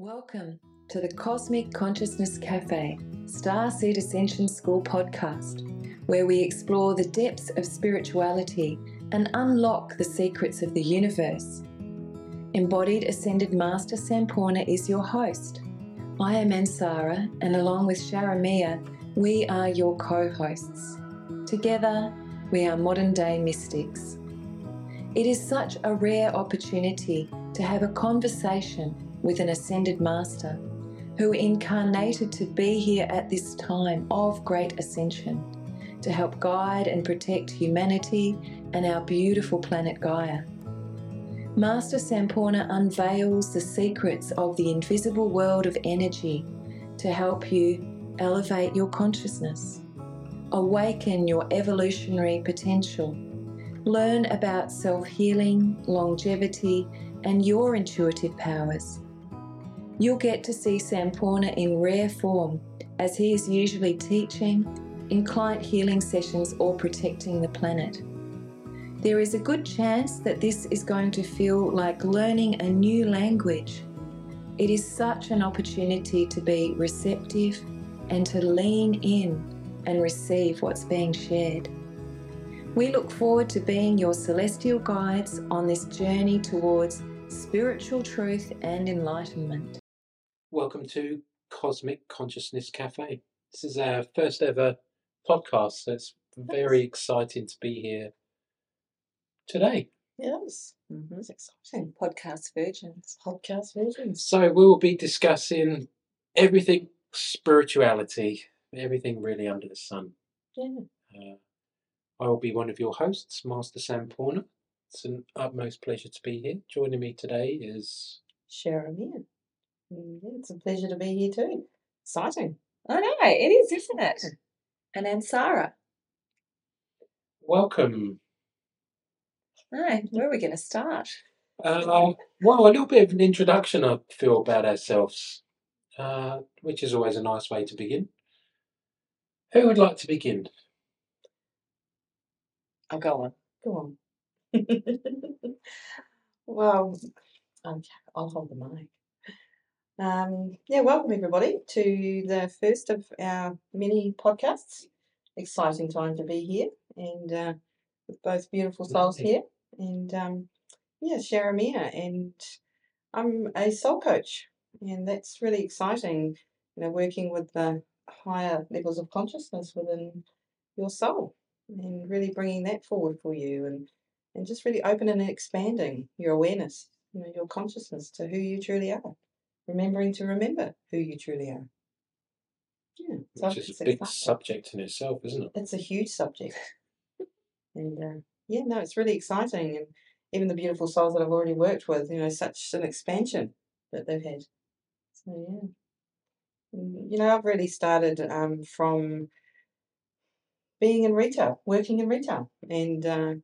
Welcome to the Cosmic Consciousness Cafe, Star Seed Ascension School podcast, where we explore the depths of spirituality and unlock the secrets of the universe. Embodied Ascended Master Samporna is your host. I am Ansara, and along with Sharamiya, we are your co hosts. Together, we are modern day mystics. It is such a rare opportunity to have a conversation with an ascended master who incarnated to be here at this time of great ascension to help guide and protect humanity and our beautiful planet Gaia. Master Samporna unveils the secrets of the invisible world of energy to help you elevate your consciousness, awaken your evolutionary potential, learn about self healing, longevity, and your intuitive powers You'll get to see Samporna in rare form as he is usually teaching, in client healing sessions, or protecting the planet. There is a good chance that this is going to feel like learning a new language. It is such an opportunity to be receptive and to lean in and receive what's being shared. We look forward to being your celestial guides on this journey towards spiritual truth and enlightenment. Welcome to Cosmic Consciousness Cafe. This is our first ever podcast, so it's very exciting to be here today. Yes, Mhm. it's exciting. Podcast virgins. Podcast versions. So, we will be discussing everything spirituality, everything really under the sun. Yeah. Uh, I will be one of your hosts, Master Samporna. It's an utmost pleasure to be here. Joining me today is Sharamiya. Yeah, it's a pleasure to be here too. Exciting. I know, it is, isn't it? And Ansara. welcome. Hi, where are we going to start? Uh, well, a little bit of an introduction, I feel, about ourselves, uh, which is always a nice way to begin. Who would like to begin? I'll go on. Go on. well, okay, I'll hold the mic. Um, yeah, welcome everybody to the first of our mini podcasts. Exciting time to be here and uh, with both beautiful souls here. And um, yeah, Sharamiya, and I'm a soul coach, and that's really exciting. You know, working with the higher levels of consciousness within your soul, and really bringing that forward for you, and and just really opening and expanding your awareness, you know, your consciousness to who you truly are, remembering to remember who you truly are. Yeah, so Which is it's a big subject in itself, isn't it? It's a huge subject. And uh, yeah, no, it's really exciting. And even the beautiful souls that I've already worked with, you know, such an expansion that they've had. So yeah. And, you know, I've really started um, from being in retail, working in retail. And uh,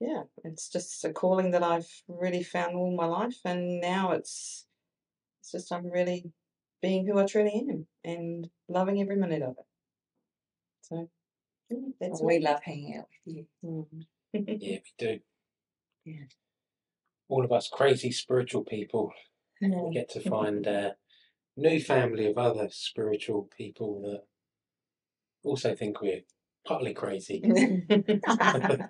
yeah, it's just a calling that I've really found all my life. And now it's, it's just I'm really being who I truly am and loving every minute of it. So yeah, that's we love hanging out with you. Mm. Yeah, we do. Yeah. All of us crazy spiritual people, we get to find a new family of other spiritual people that also think we're partly crazy.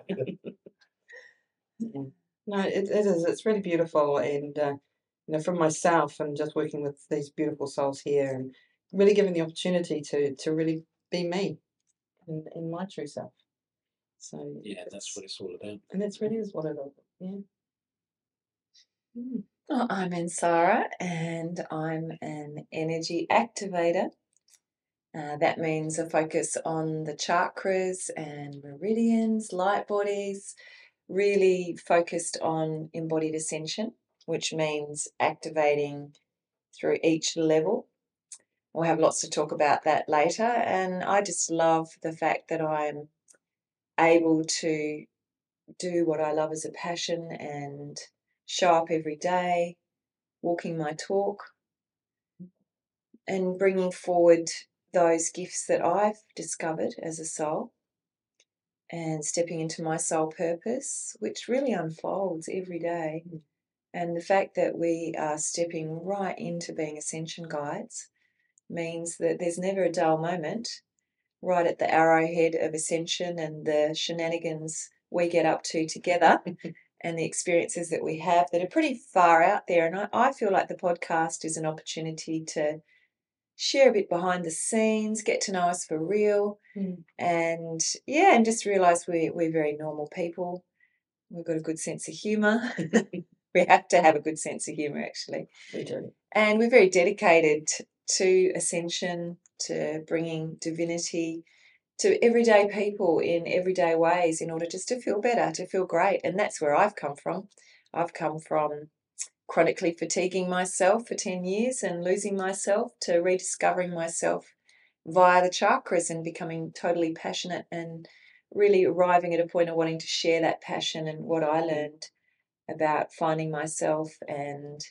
No, it, it is. It's really beautiful, and uh, you know, from myself and just working with these beautiful souls here, and really given the opportunity to to really be me, in, in my true self. So yeah, that's it's- what it's all about. and that's really is what it is. Yeah. Mm. Oh, I'm Ansara and I'm an energy activator. Uh, that means a focus on the chakras and meridians, light bodies, really focused on embodied ascension, which means activating through each level. We'll have lots to talk about that later. And I just love the fact that I'm able to do what I love as a passion and show up every day, walking my talk, and bringing forward those gifts that I've discovered as a soul and stepping into my soul purpose, which really unfolds every day. Mm. And the fact that we are stepping right into being ascension guides means that there's never a dull moment right at the arrowhead of ascension and the shenanigans we get up to together and the experiences that we have that are pretty far out there. And I, I feel like the podcast is an opportunity to share a bit behind the scenes, get to know us for real, Mm. and yeah, and just realize we, we're very normal people. We've got a good sense of humour. we have to have a good sense of humour, actually. We do. And we're very dedicated to ascension, to bringing divinity to everyday people in everyday ways in order just to feel better, to feel great. And that's where I've come from. I've come from chronically fatiguing myself for 10 years and losing myself to rediscovering myself via the chakras and becoming totally passionate and really arriving at a point of wanting to share that passion and what I learned about finding myself and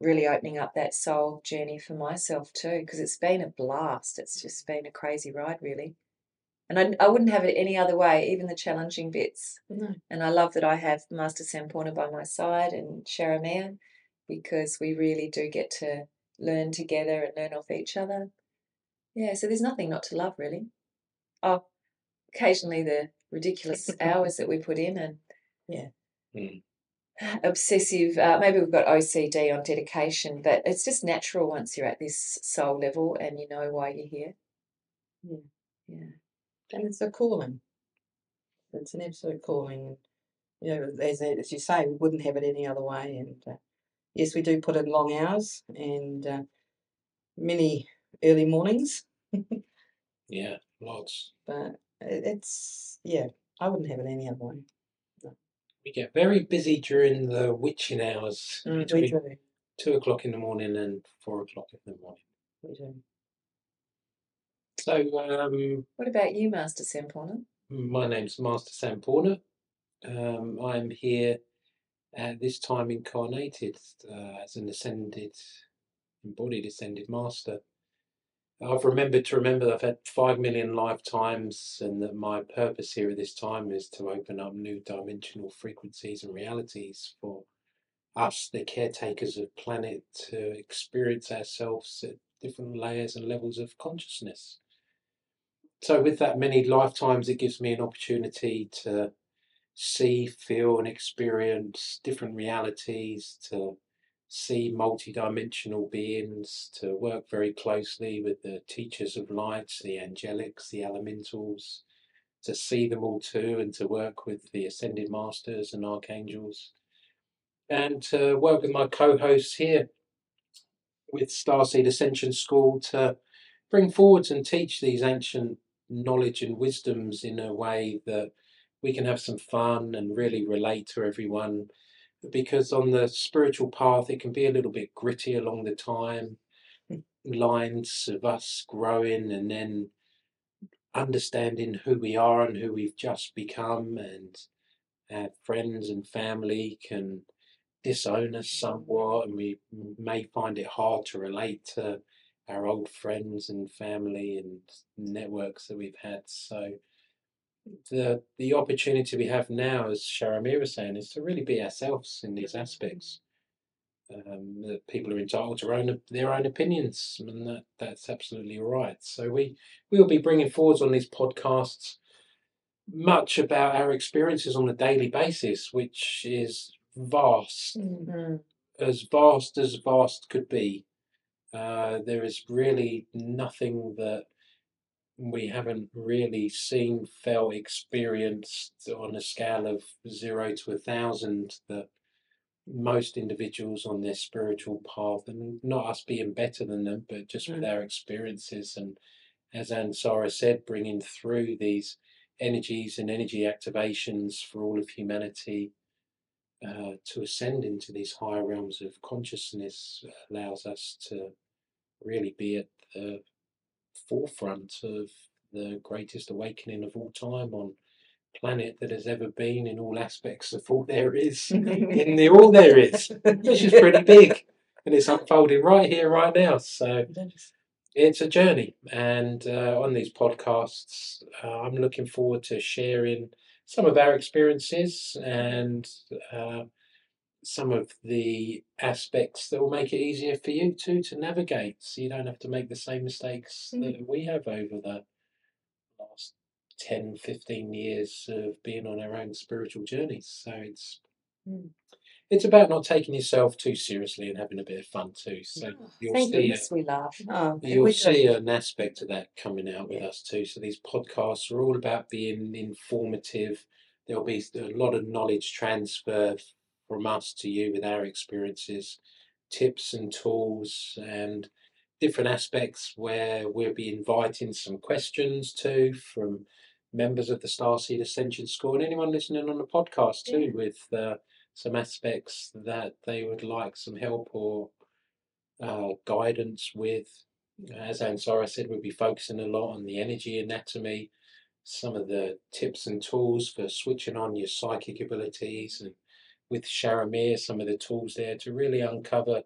really opening up that soul journey for myself too because it's been a blast it's just been a crazy ride really and I, I wouldn't have it any other way even the challenging bits No. and I love that I have Master Samporna by my side and Sharamiya because we really do get to learn together and learn off each other. Yeah, so there's nothing not to love really. Oh, occasionally the ridiculous hours that we put in and Yeah. Mm. Obsessive. Uh, maybe we've got OCD on dedication, but it's just natural once you're at this soul level and you know why you're here. Yeah. Yeah. And it's a calling. It's an absolute calling. You know, as, as you say, we wouldn't have it any other way. And uh, yes, we do put in long hours and uh, many early mornings, Yeah, lots. but it's, yeah, I wouldn't have it any other way. We get very busy during the witching hours Mm, We between do. two o'clock in the morning and four o'clock in the morning. We do. So, um, What about you, Master Samporna? my name's Master Samporna. Um, I'm here at this time incarnated uh, as an ascended, embodied ascended master. I've remembered to remember that I've had five million lifetimes, and that my purpose here at this time is to open up new dimensional frequencies and realities for us, the caretakers of planet, to experience ourselves at different layers and levels of consciousness. So, with that many lifetimes, it gives me an opportunity to see, feel, and experience different realities, to see multidimensional beings, to work very closely with the teachers of light, the angelics, the elementals, to see them all too, and to work with the ascended masters and archangels, and to work with my co hosts here with Starseed Ascension School to bring forwards and teach these ancient knowledge and wisdoms in a way that we can have some fun and really relate to everyone because on the spiritual path it can be a little bit gritty along the time hmm. lines of us growing and then understanding who we are and who we've just become and our friends and family can disown us somewhat and we may find it hard to relate to our old friends and family and networks that we've had. So the the opportunity we have now, as Sharamiya was saying, is to really be ourselves in these aspects. Um, that people are entitled to their own their own opinions, and that that's absolutely right. So we we'll be bringing forwards on these podcasts much about our experiences on a daily basis, which is vast, Mm. as vast as vast could be. Uh, there is really nothing that we haven't really seen, felt, experienced on a scale of zero to a thousand that most individuals on their spiritual path, and not us being better than them, but just with our experiences, and as Ansara said, bringing through these energies and energy activations for all of humanity uh, to ascend into these higher realms of consciousness allows us to really be at the forefront of the greatest awakening of all time on planet that has ever been in all aspects of all there is in the all there is which is pretty big. And it's unfolding right here right now. So it's a journey. And uh, on these podcasts uh, i'm looking forward to sharing some of our experiences and uh, some of the aspects that will make it easier for you too to navigate so you don't have to make the same mistakes Mm. that we have over the last 10 15 years of being on our own spiritual journeys so it's Mm. it's about not taking yourself too seriously and having a bit of fun too so Oh, you'll Thank see a, we laugh. Oh, You'll see an aspect of that coming out with us too. So these podcasts are all about being informative. There'll be a lot of knowledge transfer from us to you with our experiences, tips and tools, and different aspects where we'll be inviting some questions too from members of the Starseed Ascension School and anyone listening on the podcast too Yeah. with uh, some aspects that they would like some help or uh, guidance with. As Ansara said, we'll be focusing a lot on the energy anatomy, some of the tips and tools for switching on your psychic abilities, and with Sharamiya, some of the tools there to really uncover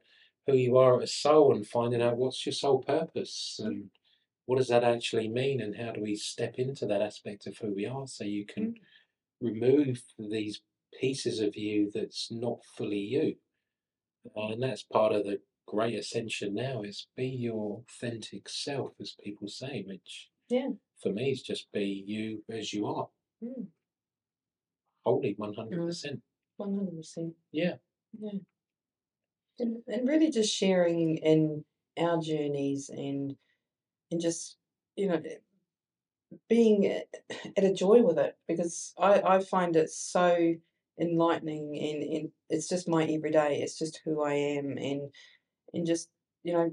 who you are as a soul and finding out what's your soul purpose and what does that actually mean and how do we step into that aspect of who we are so you can remove these pieces of you that's not fully you. And that's part of the great ascension now is be your authentic self, as people say, which Yeah. for me is just be you as you are, Mm, wholly 100%. One hundred percent. Yeah. Yeah. And, and really just sharing in our journeys and and just you know being at a joy with it because I, I find it so enlightening and, and it's just my everyday it's just who I am and and just you know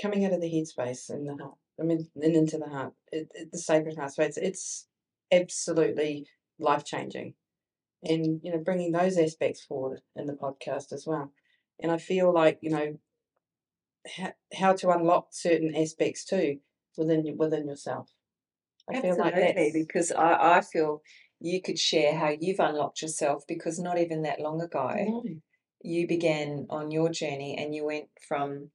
coming out of the headspace and the heart I mean and into the heart it, it, the sacred heart space it's absolutely life changing and you know bringing those aspects forward in the podcast as well. And I feel like you know how, how to unlock certain aspects too within within yourself. I feel like Absolutely, that's because I, I feel you could share how you've unlocked yourself because not even that long ago No. you began on your journey and you went from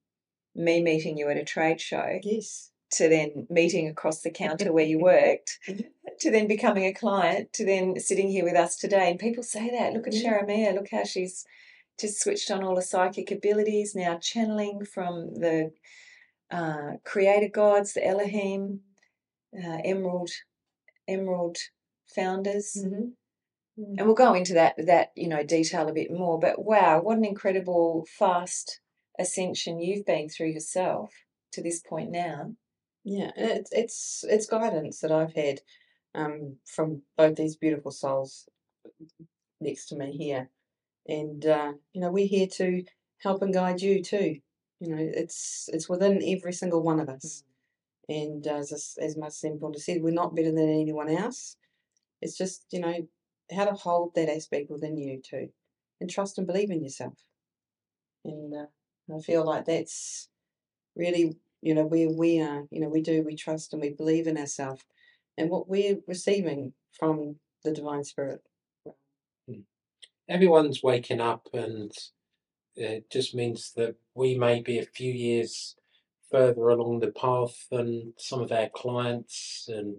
me meeting you at a trade show yes to then meeting across the counter where you worked Mhm. to then becoming a client to then sitting here with us today and people say that look at Yeah. Sharamiya look how she's just switched on all the psychic abilities now channeling from the uh, creator gods the Elohim uh, emerald emerald founders Mhm. and we'll go into that that you know detail a bit more but wow what an incredible fast ascension you've been through yourself to this point now Yeah, and it's it's it's guidance that I've had um, from both these beautiful souls next to me here, and uh, you know we're here to help and guide you too. You know, it's it's within every single one of us, and as as as my simple said, we're not better than anyone else. It's just you know how to hold that aspect within you too, and trust and believe in yourself. And uh, I feel like that's really you know where we are you know we do we trust and we believe in ourselves and what we're receiving from the divine spirit hmm. Everyone's waking up, and it just means that we may be a few years further along the path than some of our clients and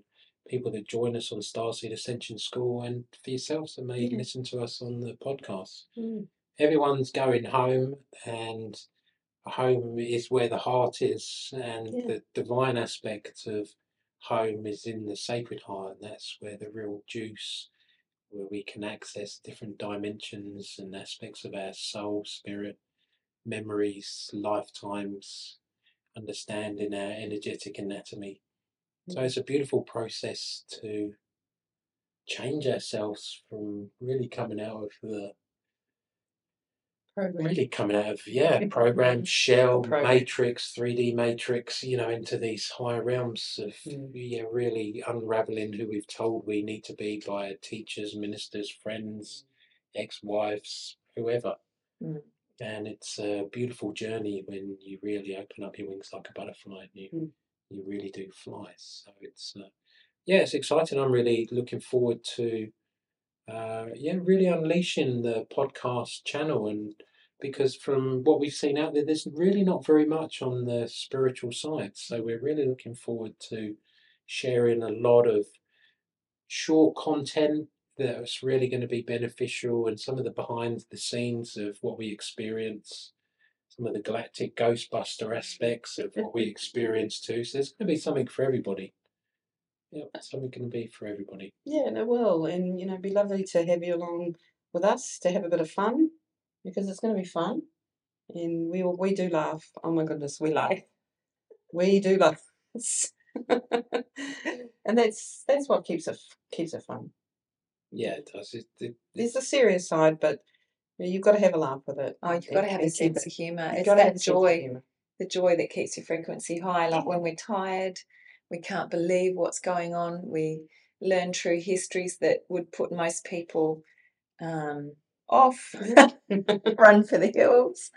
people that join us on Starseed Ascension School, and for yourselves that may Yeah. listen to us on the podcast. Hmm. everyone's going home and home is where the heart is and Yeah. the divine aspect of home is in the sacred heart and that's where the real juice where we can access different dimensions and aspects of our soul spirit memories lifetimes understanding our energetic anatomy so mm. it's a beautiful process to change ourselves from really coming out of the program really coming out of yeah program shell program. matrix 3d matrix you know into these higher realms of Mm. yeah really unraveling who we've told we need to be by teachers ministers friends ex-wives whoever Mm. and it's a beautiful journey when you really open up your wings like a butterfly and you Mm. you really do fly so it's uh, yeah it's exciting i'm really looking forward to uh, yeah, really unleashing the podcast channel, and because from what we've seen out there, there's really not very much on the spiritual side. So we're really looking forward to sharing a lot of short content that's really going to be beneficial and some of the behind the scenes of what we experience some of the galactic ghostbuster aspects of what we experience too so there's going to be something for everybody yeah uh, something going to be for everybody Yeah, and it will. And, you know, it'd be lovely to have you along with us to have a bit of fun because it's going to be fun. And we all- we do laugh. Oh my goodness, we laugh. We do laugh. and that's that's what keeps it keeps it fun. yeah it does it, it, There's the serious side, but you know, you've got to have a laugh with it. Oh, you've got to have a sense of humour. you've It's gotta have that a joy, the joy that keeps your frequency high. Like when we're tired, we can't believe what's going on. We learn true histories that would put most people um, off, run for the hills,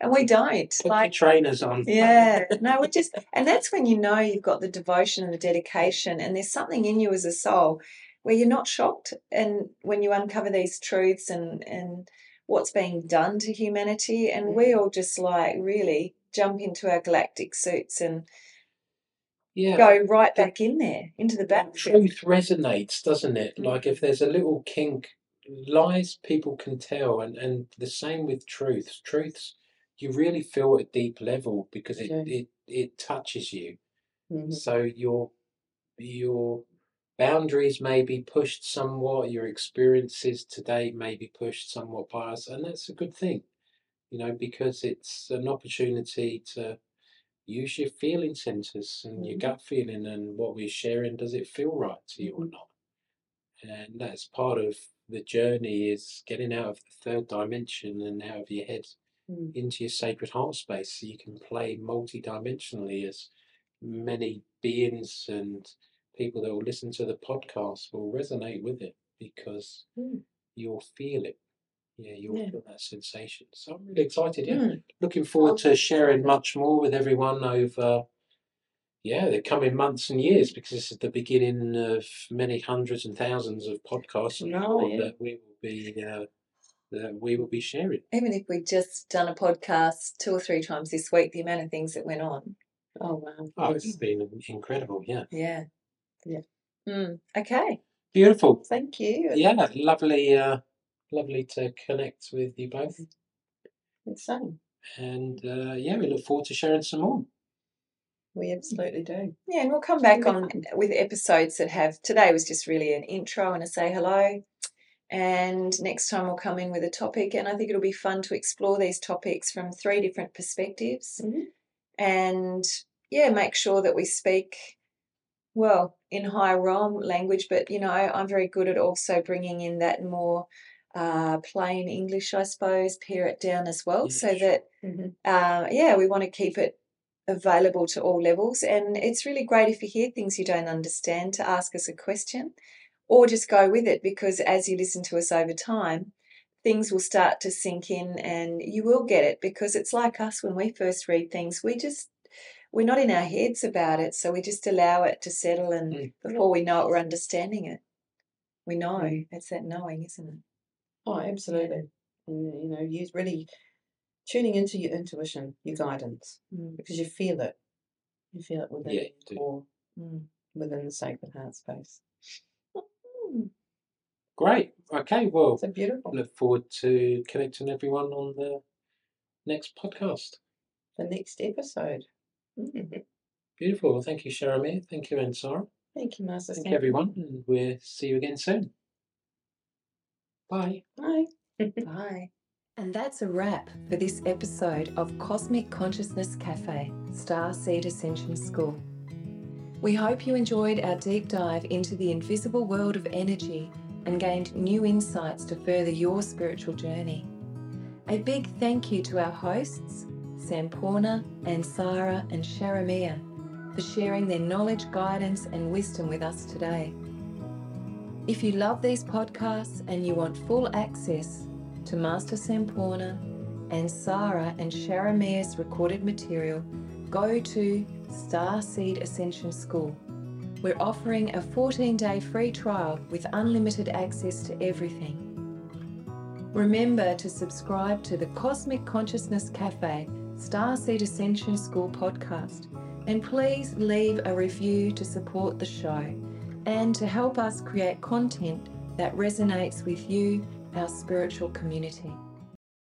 and we don't. put Like, trainers on yeah, no, we just, and that's when you know you've got the devotion and the dedication, and there's something in you as a soul where you're not shocked, and when you uncover these truths and and what's being done to humanity, and we all just like really jump into our galactic suits and yeah go right back in there into the battlefield. truth resonates, doesn't it? Mm. Like if there's a little kink, lies people can tell, and and the same with truths. Truths you really feel at a deep level because it Yeah. it, it touches you. Mhm. So your your boundaries may be pushed somewhat. Your experiences today may be pushed somewhat by us, and that's a good thing, you know, because it's an opportunity to use your feeling centers and your Mhm. gut feeling and what we're sharing does it feel right to you or Mhm. not and that's part of the journey is getting out of the third dimension and out of your head Mm. into your sacred heart space so you can play multi-dimensionally as many beings and people that will listen to the podcast will resonate with it because Mm. you'll feel it yeah you'll Yeah. feel that sensation so i'm really excited yeah Mm. looking forward to sharing much more with everyone over yeah the coming months and years because this is the beginning of many hundreds and thousands of podcasts No, yeah. that we will be uh, that we will be sharing Even if we'd just done a podcast two or three times this week, the amount of things that went on. Oh wow. oh it's been incredible yeah Yeah. Yeah. Mm. Okay. beautiful Thank you. yeah lovely uh lovely to connect with you both It's same. and uh yeah we look forward to sharing some more We absolutely do. Yeah, and we'll come back on with episodes that have today was just really an intro and a say hello. And next time we'll come in with a topic, and I think it'll be fun to explore these topics from three different perspectives. Mhm. And yeah, make sure that we speak well in high ROM language, but you know, I'm very good at also bringing in that more uh, plain English, I suppose, pare it down as well, Yeah, so that Mhm. uh, yeah, we want to keep it available to all levels. And it's really great if you hear things you don't understand to ask us a question or just go with it because as you listen to us over time, things will start to sink in and you will get it because it's like us when we first read things, we just we're not in our heads about it, so we just allow it to settle and Mm. before we know it, we're understanding it. We know. Mm. It's that knowing, isn't it? Oh, absolutely. And, you know, you really tuning into your intuition, your guidance, Mm. because you feel it. You feel it within Yeah, core, Mm. within the sacred heart space. Mm. great okay well So beautiful. look forward to connecting everyone on the next podcast The next episode. Mm. Beautiful. Well, thank you, Sharamiya. Thank you, Ansara. Thank you, Master. Thank you, everyone. And we'll see you again soon. Bye. Bye. Bye. And that's a wrap for this episode of Cosmic Consciousness Cafe, Star Seed Ascension School. We hope you enjoyed our deep dive into the invisible world of energy and gained new insights to further your spiritual journey. A big thank you to our hosts, Samporna, Ansara, and Sharamiya, for sharing their knowledge, guidance, and wisdom with us today. If you love these podcasts and you want full access to Master Samporna and Sarah and Sharamiya's recorded material, go to Starseed Ascension School. We're offering a 14 day free trial with unlimited access to everything. Remember to subscribe to the Cosmic Consciousness Cafe Starseed Ascension School podcast and please leave a review to support the show and to help us create content that resonates with you, our spiritual community.